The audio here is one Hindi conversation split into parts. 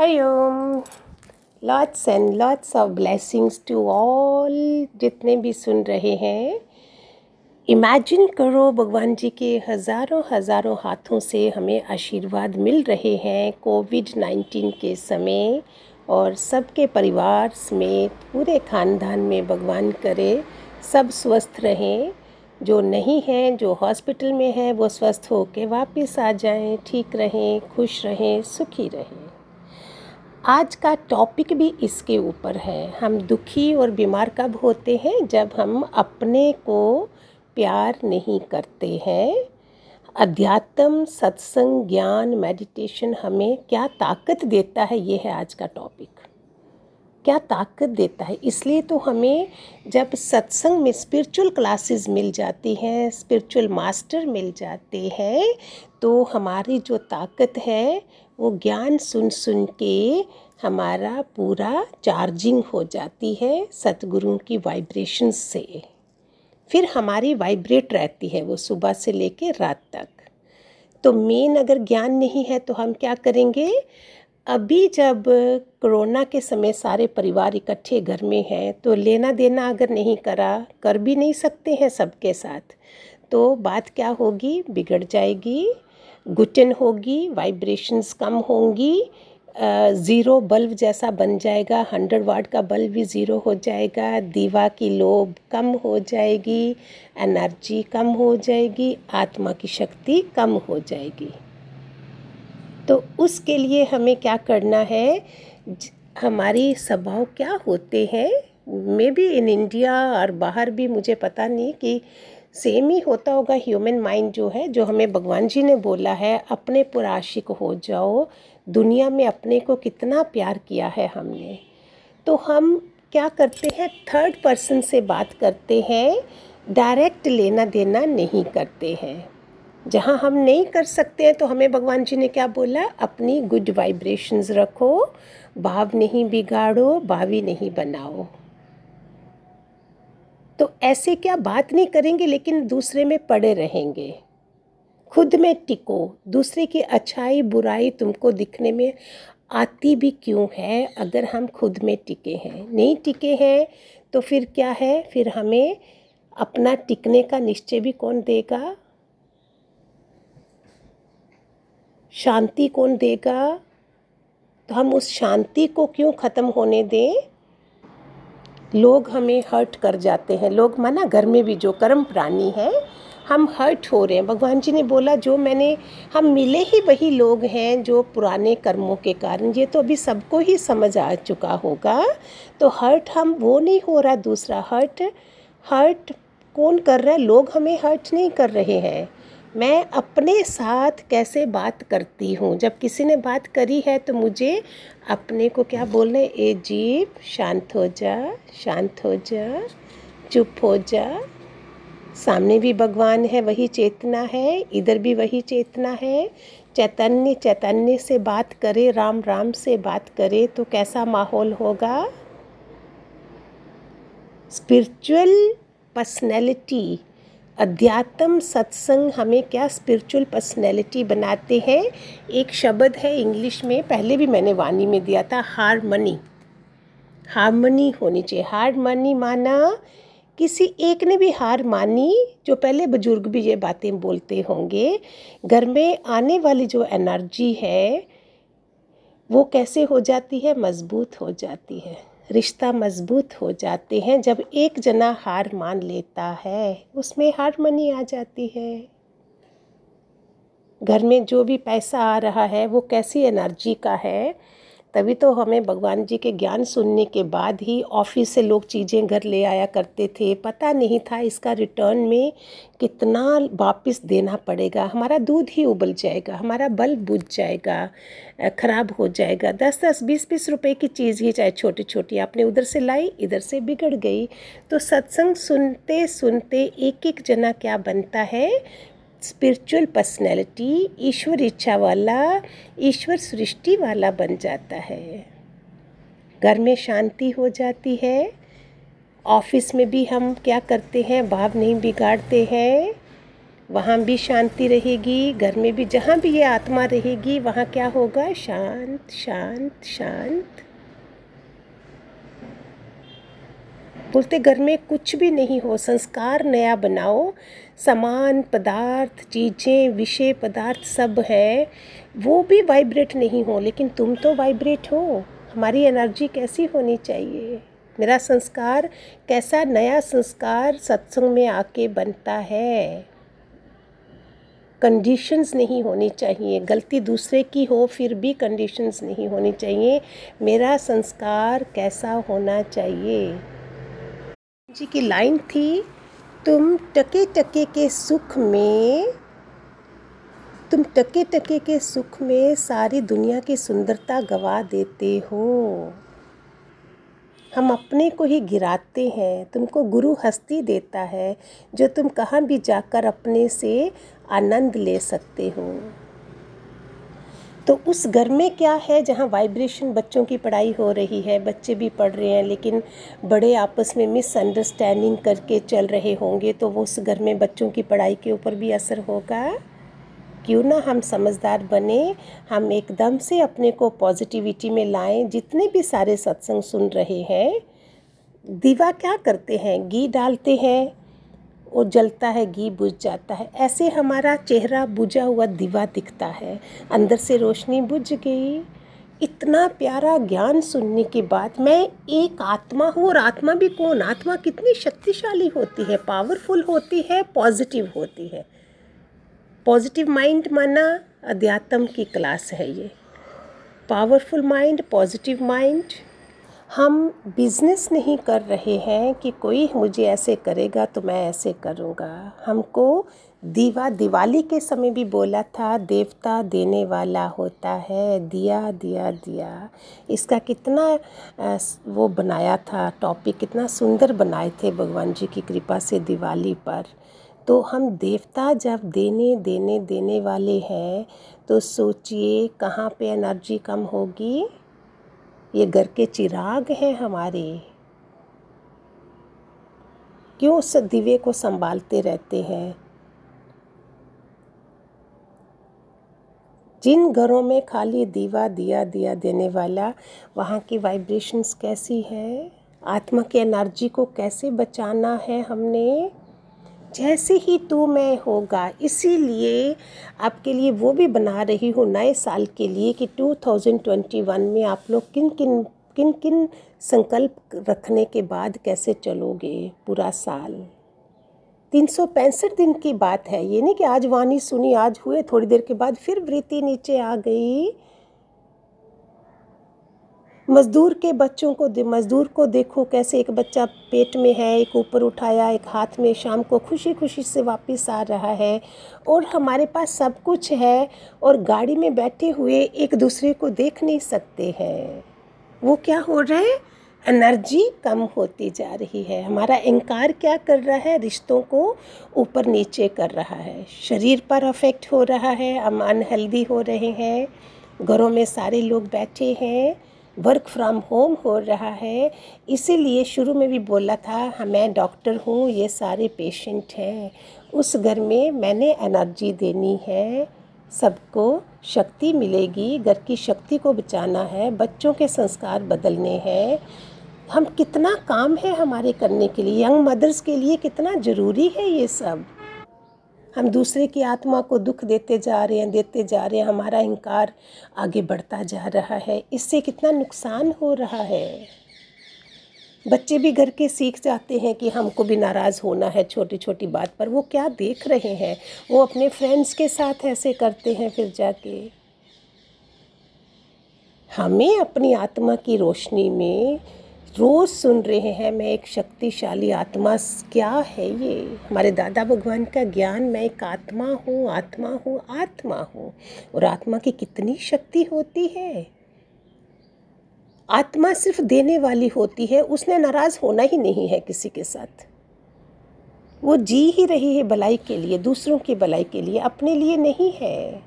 Hariom lots and lots of blessings to all जितने भी सुन रहे हैं। इमेजिन करो भगवान जी के हज़ारों हज़ारों हाथों से हमें आशीर्वाद मिल रहे हैं कोविड नाइन्टीन के समय और सबके परिवार समेत पूरे ख़ानदान में भगवान करे, सब स्वस्थ रहें। जो नहीं हैं, जो हॉस्पिटल में हैं, वो स्वस्थ हो के वापस आ जाएँ, ठीक रहें, खुश रहें, सुखी रहें। आज का टॉपिक भी इसके ऊपर है। हम दुखी और बीमार कब होते हैं? जब हम अपने को प्यार नहीं करते हैं। अध्यात्म, सत्संग, ज्ञान मेडिटेशन हमें क्या ताकत देता है? ये है आज का टॉपिक क्या ताकत देता है? इसलिए तो हमें जब सत्संग में स्पिरिचुअल क्लासेस मिल जाती हैं स्पिरिचुअल मास्टर मिल जाते हैं तो हमारी जो ताकत है वो ज्ञान सुन सुन के हमारा पूरा चार्जिंग हो जाती है सतगुरुओं की वाइब्रेशन से। फिर हमारी वाइब्रेट रहती है वो सुबह से लेके रात तक। तो मेन अगर ज्ञान नहीं है तो हम क्या करेंगे? अभी जब कोरोना के समय सारे परिवार इकट्ठे घर में हैं तो लेना देना अगर नहीं करा, कर भी नहीं सकते हैं सबके साथ तो बात क्या होगी? बिगड़ जाएगी। गुटन होगी वाइब्रेशंस कम होंगी ज़ीरो बल्ब जैसा बन जाएगा हंड्रेड वाट का बल्ब भी ज़ीरो हो जाएगा, दीवा की लोभ कम हो जाएगी एनर्जी कम हो जाएगी, आत्मा की शक्ति कम हो जाएगी। तो उसके लिए हमें क्या करना है? हमारी स्वभाव क्या होते हैं? मे बी इन इंडिया और बाहर भी मुझे पता नहीं कि सेम ही होता होगा ह्यूमन माइंड जो है, जो हमें भगवान जी ने बोला है, अपने पुराशिक हो जाओ, दुनिया में अपने को कितना प्यार किया है हमने। तो हम क्या करते हैं? थर्ड पर्सन से बात करते हैं डायरेक्ट लेना देना नहीं करते हैं। जहाँ हम नहीं कर सकते हैं तो हमें भगवान जी ने क्या बोला? अपनी गुड वाइब्रेशंस रखो, भाव नहीं बिगाड़ो, भावी नहीं बनाओ। तो ऐसे क्या बात नहीं करेंगे, लेकिन दूसरे में पड़े रहेंगे। खुद में टिको, दूसरे की अच्छाई बुराई तुमको दिखने में आती भी क्यों है? अगर हम खुद में टिके हैं। नहीं टिके हैं तो फिर क्या है? फिर हमें अपना टिकने का निश्चय भी कौन देगा? शांति कौन देगा? तो हम उस शांति को क्यों ख़त्म होने दें? लोग हमें हर्ट कर जाते हैं। लोग माना घर में भी जो कर्म प्राणी है, हम हर्ट हो रहे हैं। भगवान जी ने बोला, जो मैंने, हम मिले ही वही लोग हैं जो पुराने कर्मों के कारण। ये तो अभी सबको ही समझ आ चुका होगा। तो हर्ट हम, वो नहीं हो रहा दूसरा। हर्ट हर्ट कौन कर रहा है? लोग हमें हर्ट नहीं कर रहे हैं। मैं अपने साथ कैसे बात करती हूँ? जब किसी ने बात करी है तो मुझे अपने को क्या बोलना ए जीव, शांत हो जा, शांत हो जा, चुप हो जा। सामने भी भगवान है, वही चेतना है, इधर भी वही चेतना है। चैतन्य चैतन्य से बात करे, राम राम से बात करे तो कैसा माहौल होगा? स्पिरिचुअल पर्सनैलिटी अध्यात्म सत्संग हमें क्या स्पिरिचुअल पर्सनैलिटी बनाते हैं? एक शब्द है इंग्लिश में, पहले भी मैंने वाणी में दिया था, हारमनी। हारमनी होनी चाहिए। हारमनी माना किसी एक ने भी हार मानी, जो पहले बुज़ुर्ग भी ये बातें बोलते होंगे, घर में आने वाली जो एनर्जी है, वो कैसे हो जाती है? मज़बूत हो जाती है। रिश्ता मज़बूत हो जाते हैं जब एक जना हार मान लेता है। उसमें हारमनी आ जाती है। घर में जो भी पैसा आ रहा है, वो कैसी एनर्जी का है? तभी तो हमें भगवान जी के ज्ञान सुनने के बाद ही ऑफ़िस से लोग चीज़ें घर ले आया करते थे। पता नहीं था इसका रिटर्न में कितना वापस देना पड़ेगा। हमारा दूध ही उबल जाएगा, हमारा बल्ब बुझ जाएगा ख़राब हो जाएगा। दस दस बीस बीस रुपए की चीज़ ही चाहे छोटी छोटी आपने उधर से लाई, इधर से बिगड़ गई। तो सत्संग सुनते सुनते एक एक जना क्या बनता है? स्पिरिचुअल पर्सनैलिटी ईश्वर इच्छा वाला, ईश्वर सृष्टि वाला बन जाता है। घर में शांति हो जाती है। ऑफ़िस में भी हम क्या करते हैं, भाव नहीं बिगाड़ते हैं। वहाँ भी शांति रहेगी, घर में भी जहाँ भी ये आत्मा रहेगी, वहाँ क्या होगा? शांत शांत शांत। बोलते, घर में कुछ भी नहीं हो, संस्कार नया बनाओ। सामान पदार्थ, चीज़ें, विषय पदार्थ सब है। वो भी वाइब्रेट नहीं हो, लेकिन तुम तो वाइब्रेट हो। हमारी एनर्जी कैसी होनी चाहिए? मेरा संस्कार कैसा नया संस्कार सत्संग में आके बनता है? कंडीशंस नहीं होनी चाहिए। गलती दूसरे की हो, फिर भी कंडीशंस नहीं होनी चाहिए। मेरा संस्कार कैसा होना चाहिए? जी की लाइन थी, तुम टके टके के सुख में, तुम टके टके के सुख में सारी दुनिया की सुंदरता गवा देते हो। हम अपने को ही गिराते हैं, तुमको गुरु हस्ती देता है, जो तुम कहाँ भी जाकर अपने से आनंद ले सकते हो। तो उस घर में क्या है जहाँ वाइब्रेशन बच्चों की पढ़ाई हो रही है? बच्चे भी पढ़ रहे हैं, लेकिन बड़े आपस में मिसअंडरस्टैंडिंग करके चल रहे होंगे तो वो उस घर में बच्चों की पढ़ाई के ऊपर भी असर होगा? क्यों ना हम समझदार बने, हम एकदम से अपने को पॉजिटिविटी में लाएँ, जितने भी सारे सत्संग सुन रहे हैं। दीवा क्या करते हैं? घी डालते हैं वो जलता है, घी बुझ जाता है। ऐसे हमारा चेहरा बुझा हुआ दीवा दिखता है। अंदर से रोशनी बुझ गई। इतना प्यारा ज्ञान सुनने के बाद मैं एक आत्मा हूँ और आत्मा भी कौन? आत्मा कितनी शक्तिशाली होती है पावरफुल होती है पॉजिटिव होती है। पॉजिटिव माइंड माना अध्यात्म की क्लास है ये। पावरफुल माइंड पॉजिटिव माइंड हम बिज़नेस नहीं कर रहे हैं कि कोई मुझे ऐसे करेगा तो मैं ऐसे करूँगा। हमको दीवा, दिवाली के समय भी बोला था, देवता देने वाला होता है, दिया दिया दिया। इसका कितना वो बनाया था टॉपिक कितना सुंदर बनाए थे भगवान जी की कृपा से दिवाली पर। तो हम देवता जब देने देने देने वाले हैं तो सोचिए कहाँ पे एनर्जी कम होगी? ये घर के चिराग हैं हमारे। क्यों उस दिवे को संभालते रहते हैं? जिन घरों में खाली दीवा दिया दिया देने वाला, वहाँ की वाइब्रेशंस कैसी है? आत्मा की एनर्जी को कैसे बचाना है हमने? जैसे ही तू मैं होगा, इसीलिए आपके लिए वो भी बना रही हूँ नए साल के लिए कि 2021 में आप लोग किन किन किन किन संकल्प रखने के बाद कैसे चलोगे पूरा साल? तीन सौ पैंसठ दिन की बात है। ये नहीं कि आज वाणी सुनी, आज हुए, थोड़ी देर के बाद फिर वृत्ति नीचे आ गई। मज़दूर के बच्चों को मज़दूर को देखो कैसे एक बच्चा पेट में है, एक ऊपर उठाया, एक हाथ में शाम को खुशी खुशी से वापस आ रहा है और हमारे पास सब कुछ है और गाड़ी में बैठे हुए एक दूसरे को देख नहीं सकते हैं। वो क्या हो रहा है? एनर्जी कम होती जा रही है। हमारा इनकार क्या कर रहा है? रिश्तों को ऊपर नीचे कर रहा है। शरीर पर अफेक्ट हो रहा है, हम अनहेल्दी हो रहे हैं, घरों में सारे लोग बैठे हैं। वर्क फ्रॉम होम हो रहा है। इसीलिए शुरू में भी बोला था मैं डॉक्टर हूँ, ये सारे पेशेंट हैं। उस घर में मैंने एनर्जी देनी है, सबको शक्ति मिलेगी, घर की शक्ति को बचाना है, बच्चों के संस्कार बदलने हैं। हम कितना काम है हमारे करने के लिए, यंग मदर्स के लिए कितना ज़रूरी है ये सब। हम दूसरे की आत्मा को दुख देते जा रहे हैं, देते जा रहे हैं, हमारा इनकार आगे बढ़ता जा रहा है। इससे कितना नुकसान हो रहा है? बच्चे भी घर के सीख जाते हैं कि हमको भी नाराज़ होना है छोटी छोटी बात पर। वो क्या देख रहे हैं? वो अपने फ्रेंड्स के साथ ऐसे करते हैं फिर जाके। हमें अपनी आत्मा की रोशनी में रोज़ सुन रहे हैं, मैं एक शक्तिशाली आत्मा, क्या है ये? हमारे दादा भगवान का ज्ञान, मैं एक आत्मा हूँ आत्मा हूँ आत्मा हूँ। और आत्मा की कितनी शक्ति होती है? आत्मा सिर्फ़ देने वाली होती है, उसने नाराज़ होना ही नहीं है किसी के साथ। वो जी ही रही है भलाई के लिए, दूसरों की भलाई के लिए, अपने लिए नहीं है।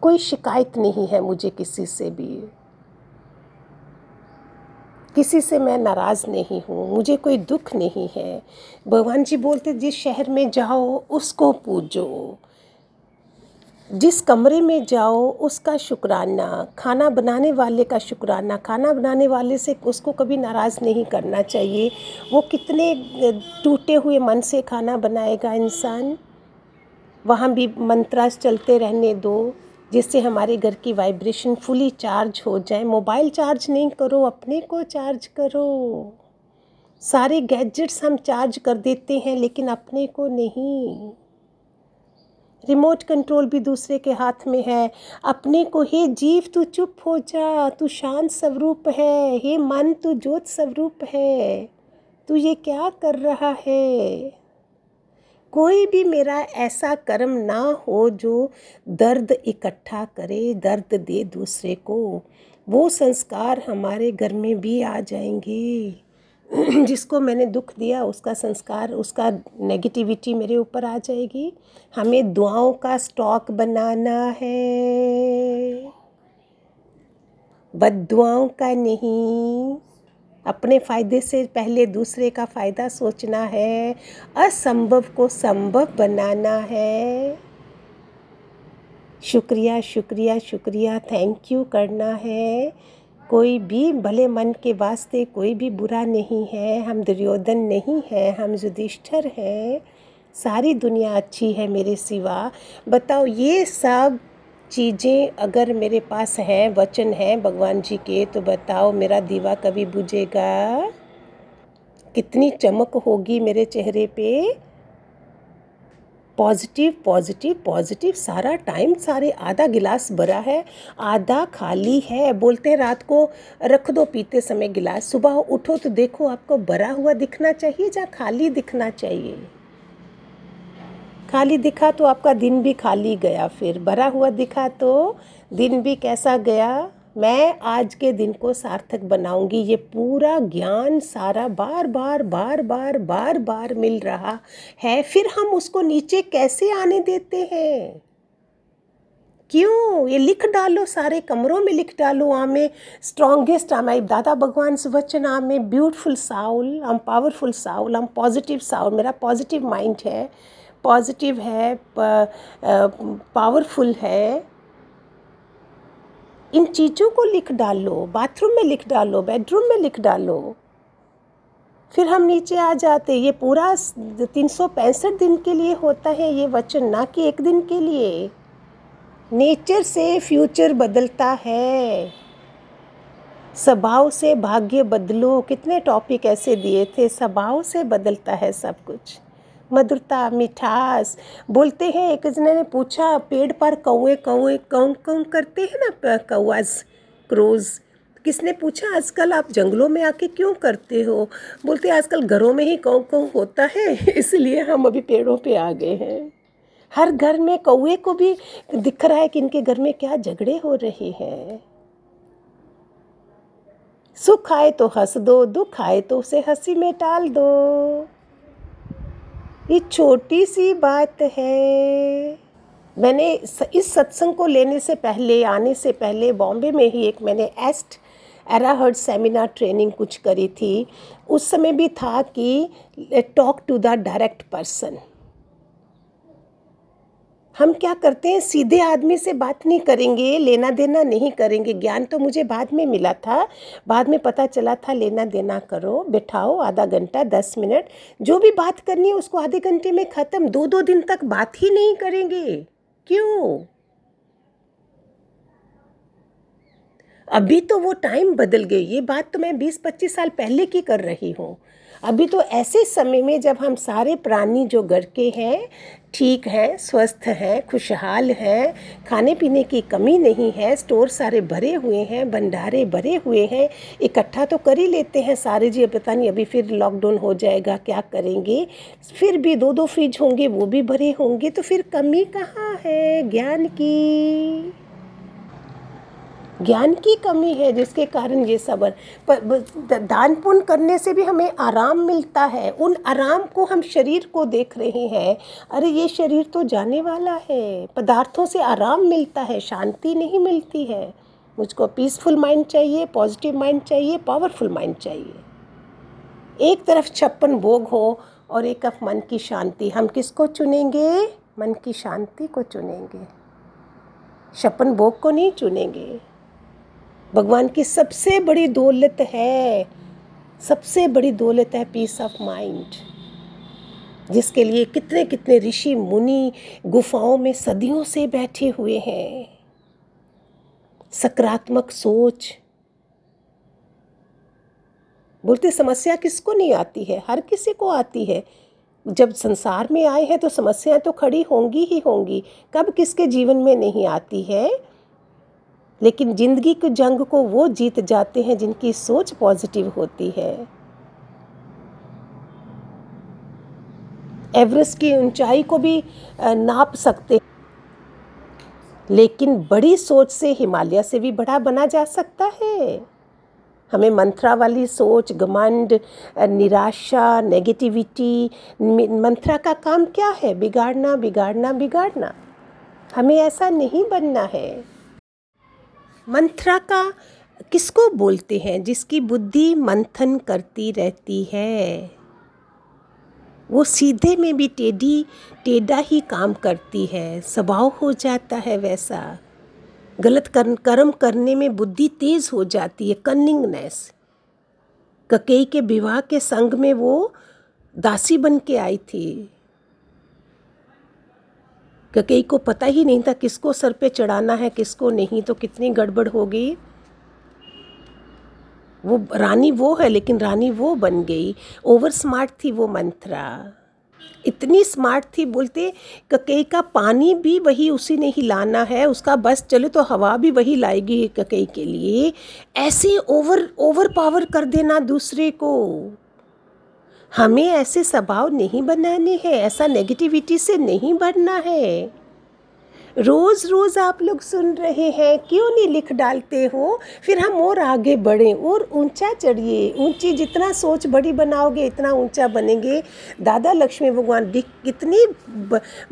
कोई शिकायत नहीं है मुझे किसी से भी। किसी से मैं नाराज़ नहीं हूँ, मुझे कोई दुख नहीं है। भगवान जी बोलते, जिस शहर में जाओ, उसको पूजो। जिस कमरे में जाओ, उसका शुक्राना, खाना बनाने वाले का शुक्राना, खाना बनाने वाले से उसको कभी नाराज़ नहीं करना चाहिए। वो कितने टूटे हुए मन से खाना बनाएगा इंसान। वहाँ भी मंत्रास चलते रहने दो। जिससे हमारे घर की वाइब्रेशन फुली चार्ज हो जाए। मोबाइल चार्ज नहीं करो, अपने को चार्ज करो। सारे गैजेट्स हम चार्ज कर देते हैं, लेकिन अपने को नहीं। रिमोट कंट्रोल भी दूसरे के हाथ में है। अपने को, हे जीव, तू चुप हो जा। तू शांत स्वरूप है। हे मन, तू ज्योत स्वरूप है। तू ये क्या कर रहा है? कोई भी मेरा ऐसा कर्म ना हो जो दर्द इकट्ठा करे, दर्द दे दूसरे को, वो संस्कार हमारे घर में भी आ जाएँगे। जिसको मैंने दुख दिया, उसका संस्कार, उसका नेगेटिविटी मेरे ऊपर आ जाएगी। हमें दुआओं का स्टॉक बनाना है। बद दुआओं का नहीं। अपने फ़ायदे से पहले दूसरे का फ़ायदा सोचना है। असंभव को संभव बनाना है। शुक्रिया शुक्रिया शुक्रिया। थैंक यू करना है। कोई भी भले मन के वास्ते कोई भी बुरा नहीं है। हम दुर्योधन नहीं है, हम युधिष्ठर हैं। सारी दुनिया अच्छी है मेरे सिवा। बताओ, ये सब चीज़ें अगर मेरे पास हैं, वचन हैं भगवान जी के तो बताओ मेरा दीवा कभी बुझेगा? कितनी चमक होगी मेरे चेहरे पे। पॉजिटिव पॉजिटिव पॉजिटिव, सारा टाइम, सारे आधा गिलास भरा है, आधा खाली है। बोलते हैं रात को, रख दो पीते समय गिलास, सुबह उठो तो देखो आपको भरा हुआ दिखना चाहिए या खाली दिखना चाहिए? खाली दिखा तो आपका दिन भी खाली गया, फिर भरा हुआ दिखा तो दिन भी कैसा गया। मैं आज के दिन को सार्थक बनाऊँगी। ये पूरा ज्ञान सारा बार बार बार बार बार बार मिल रहा है। फिर हम उसको नीचे कैसे आने देते हैं? क्यों? ये लिख डालो, सारे कमरों में लिख डालो। आमे स्ट्रॉन्गेस्ट आम आई दादा भगवान वचन आमे ब्यूटफुल साउल हम पावरफुल साउल हम पॉजिटिव साउल। मेरा पॉजिटिव माइंड है। पॉजिटिव है पावरफुल है। इन चीज़ों को लिख डालो, बाथरूम में लिख डालो, बेडरूम में लिख डालो। फिर हम नीचे आ जाते, ये पूरा तीन सौ पैंसठ दिन के लिए होता है, ये वचन ना कि एक दिन के लिए। नेचर से फ्यूचर बदलता है। स्वभाव से भाग्य बदलो, कितने टॉपिक ऐसे दिए थे, स्वभाव से बदलता है सब कुछ। मधुरता, मिठास। बोलते हैं, एक जने ने पूछा, पेड़ पर कौए कौए कौन कौन करते हैं ना कौआज क्रोज़? किसने पूछा, आजकल आप जंगलों में आके क्यों करते हो? बोलते, आजकल घरों में ही कौ कौ होता है, इसलिए हम अभी पेड़ों पे आ गए हैं। हर घर में कौए को भी दिख रहा है कि इनके घर में क्या झगड़े हो रहे हैं। सुख आए तो हंस दो, दुख आए तो उसे हँसी में टाल दो। ये छोटी सी बात है। मैंने इस सत्संग को लेने से पहले, आने से पहले बॉम्बे में ही एक मैंने एस्ट एराहर्ड सेमिनार ट्रेनिंग कुछ करी थी। उस समय भी था कि talk to the direct person. हम क्या करते हैं? सीधे आदमी से बात नहीं करेंगे, लेना देना नहीं करेंगे। ज्ञान तो मुझे बाद में मिला था। बाद में पता चला था, लेना देना करो, बिठाओ, आधा घंटा, दस मिनट। जो भी बात करनी है, उसको आधे घंटे में ख़त्म। दो दो दिन तक बात ही नहीं करेंगे। क्यों? अभी तो वो टाइम बदल गई। ये बात तो मैं बीस पच्चीस साल पहले की कर रही हूँ। अभी तो ऐसे समय में जब हम सारे प्राणी जो घर के हैं, ठीक हैं, स्वस्थ हैं, खुशहाल हैं, खाने पीने की कमी नहीं है, स्टोर सारे भरे हुए हैं, भंडारे भरे हुए हैं, इकट्ठा तो कर ही लेते हैं सारे जी पता नहीं अभी फिर लॉकडाउन हो जाएगा, क्या करेंगे? फिर भी दो दो फ्रिज होंगे, वो भी भरे होंगे तो फिर कमी कहाँ है ज्ञान की? ज्ञान की कमी है जिसके कारण ये सब दान पुण्य करने से भी हमें आराम मिलता है। उन आराम को हम शरीर को देख रहे हैं। अरे, ये शरीर तो जाने वाला है। पदार्थों से आराम मिलता है, शांति नहीं मिलती है। मुझको पीसफुल माइंड चाहिए पॉजिटिव माइंड चाहिए पावरफुल माइंड चाहिए। एक तरफ़ छप्पन भोग हो और एक तरफ़ मन की शांति। हम किसको चुनेंगे? मन की शांति को चुनेंगे। छप्पन भोग को नहीं चुनेंगे। भगवान की सबसे बड़ी दौलत है, सबसे बड़ी दौलत है पीस ऑफ़ माइंड जिसके लिए कितने कितने ऋषि, मुनि गुफाओं में सदियों से बैठे हुए हैं। सकारात्मक सोच। बोलते, समस्या किसको नहीं आती है? हर किसी को आती है। जब संसार में आए हैं तो समस्याएँ तो खड़ी होंगी ही होंगी। कब किसके जीवन में नहीं आती है? लेकिन ज़िंदगी के जंग को वो जीत जाते हैं जिनकी सोच पॉजिटिव होती है। एवरेस्ट की ऊंचाई को भी नाप सकते लेकिन बड़ी सोच से हिमालय से भी बड़ा बना जा सकता है। हमें मंत्रा वाली सोच, घमंड निराशा नेगेटिविटी मंत्रा का काम क्या है? बिगाड़ना बिगाड़ना बिगाड़ना। हमें ऐसा नहीं बनना है। मंत्रा का किसको बोलते हैं जिसकी बुद्धि मंथन करती रहती है? वो सीधे में भी टेढ़ी टेढ़ा ही काम करती है। स्वभाव हो जाता है वैसा। गलत कर, कर्म करने में बुद्धि तेज हो जाती है कनिंगनेस ककई के विवाह के संग में वो दासी बन के आई थी। ककई को पता ही नहीं था किसको सर पे चढ़ाना है, किसको नहीं तो कितनी गड़बड़ हो गई। वो रानी वो है, लेकिन रानी वो बन गई। ओवर स्मार्ट थी वो मंत्रा। इतनी स्मार्ट थी, बोलते ककई का पानी भी वही उसी ने ही लाना है, उसका बस चले तो हवा भी वही लाएगी ककई के लिए। ऐसे ओवर ओवर पावर कर देना दूसरे को। हमें ऐसे स्वभाव नहीं बनाने हैं, ऐसा नेगेटिविटी से नहीं बढ़ना है। रोज़ रोज़ आप लोग सुन रहे हैं, क्यों नहीं लिख डालते हो? फिर हम और आगे बढ़ें, और ऊँचा चढ़िए। ऊँची जितना सोच बड़ी बनाओगे, इतना ऊँचा बनेंगे। दादा लक्ष्मी भगवान कितनी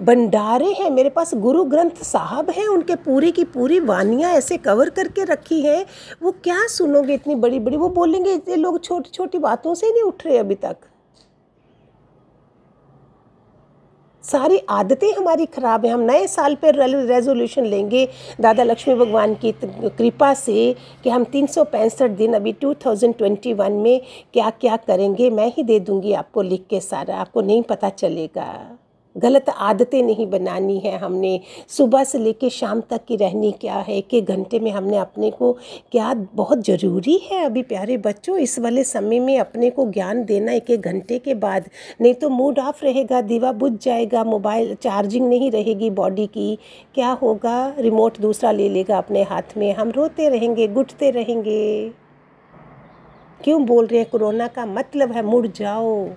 भंडारे हैं। मेरे पास गुरु ग्रंथ साहब हैं, उनके पूरी की पूरी वानियाँ ऐसे कवर करके रखी हैं। वो क्या सुनोगे इतनी बड़ी बड़ी वो बोलेंगे इतने लोग छोटी छोटी बातों से नहीं उठ रहे अभी तक। सारी आदतें हमारी ख़राब हैं। हम नए साल पर रेजोल्यूशन लेंगे। दादा लक्ष्मी भगवान की कृपा से कि हम तीन सौ पैंसठ दिन अभी 2021 में क्या क्या करेंगे, मैं ही दे दूँगी आपको लिख के सारा। आपको नहीं पता चलेगा। गलत आदतें नहीं बनानी है हमने। सुबह से लेके शाम तक की रहनी क्या है? एक घंटे में हमने अपने को क्या बहुत ज़रूरी है? अभी प्यारे बच्चों, इस वाले समय में अपने को ज्ञान देना एक एक घंटे के बाद। नहीं तो मूड ऑफ़ रहेगा, दीवा बुझ जाएगा मोबाइल चार्जिंग नहीं रहेगी बॉडी की। क्या होगा? रिमोट दूसरा ले लेगा अपने हाथ में। हम रोते रहेंगे गुटते रहेंगे। क्यों बोल रहे हैं? कोरोना का मतलब है मुड़ जाओ।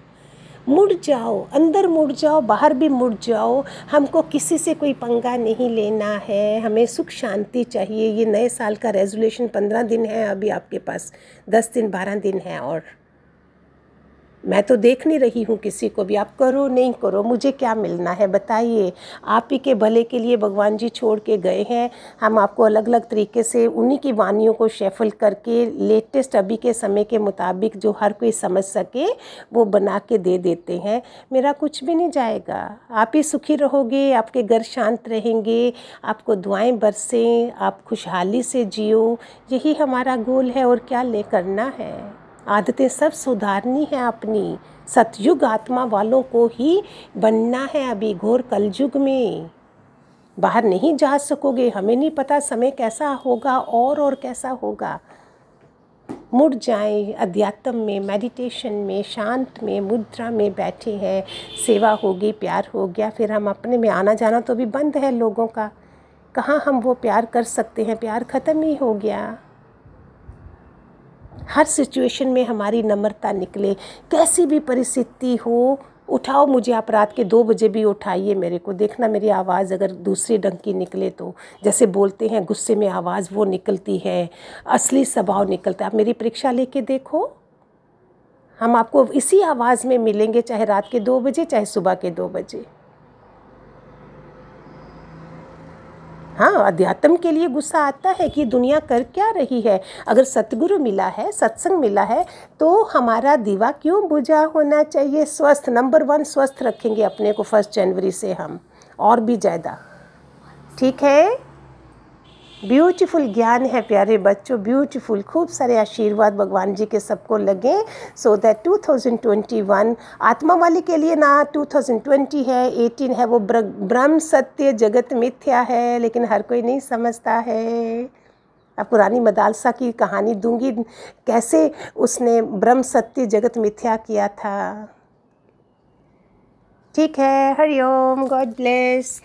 मुड़ जाओ, अंदर मुड़ जाओ, बाहर भी मुड़ जाओ। हमको किसी से कोई पंगा नहीं लेना है। हमें सुख शांति चाहिए। ये नए साल का रेजोल्यूशन पंद्रह दिन है, अभी आपके पास दस दिन, बारह दिन है और मैं तो देख नहीं रही हूँ किसी को भी। आप करो, नहीं करो, मुझे क्या मिलना है? बताइए। आप ही के भले के लिए भगवान जी छोड़ के गए हैं। हम आपको अलग अलग तरीके से उन्हीं की वानियों को शेफल करके, लेटेस्ट अभी के समय के मुताबिक जो हर कोई समझ सके, वो बना के दे देते हैं। मेरा कुछ भी नहीं जाएगा। आप ही सुखी रहोगे, आपके घर शांत रहेंगे, आपको दुआएँ बरसें, आप खुशहाली से जियो। यही हमारा गोल है और क्या ले करना है? आदतें सब सुधारनी है अपनी। सतयुग आत्मा वालों को ही बनना है अभी घोर कलयुग में। बाहर नहीं जा सकोगे, हमें नहीं पता समय कैसा होगा और और कैसा होगा। मुड़ जाएँ, अध्यात्म में मेडिटेशन में, शांत में, मुद्रा में बैठे हैं। सेवा होगी, प्यार हो गया, फिर हम अपने में आना जाना तो भी बंद है लोगों का। कहाँ हम वो प्यार कर सकते हैं? प्यार ख़त्म ही हो गया। हर सिचुएशन में हमारी नम्रता निकले। कैसी भी परिस्थिति हो, उठाओ मुझे, आप रात के दो बजे भी उठाइए मेरे को। देखना मेरी आवाज़ अगर दूसरे ढंग की निकले तो। जैसे बोलते हैं, गुस्से में आवाज़ वो निकलती है, असली स्वभाव निकलता है। आप मेरी परीक्षा लेके देखो। हम आपको इसी आवाज़ में मिलेंगे, चाहे रात के दो बजे, चाहे सुबह के दो बजे। हाँ अध्यात्म के लिए गुस्सा आता है कि दुनिया कर क्या रही है। अगर सतगुरु मिला है, सत्संग मिला है तो हमारा दीवा क्यों बुझा होना चाहिए? स्वस्थ नंबर वन स्वस्थ रखेंगे अपने को फ़र्स्ट जनवरी से हम, और भी ज़्यादा। ठीक है? ब्यूटीफुल ज्ञान है प्यारे बच्चों, ब्यूटीफुल, खूब सारे आशीर्वाद भगवान जी के सबको लगे। सो दैट 2021 आत्मा वाले के लिए ना 2020 है 18 है, वो ब्रह्म सत्य जगत मिथ्या है, लेकिन हर कोई नहीं समझता है। अब पुरानी मदालसा की कहानी दूँगी, कैसे उसने ब्रह्म सत्य जगत मिथ्या किया था। ठीक है, हरिओम गॉड ब्लेस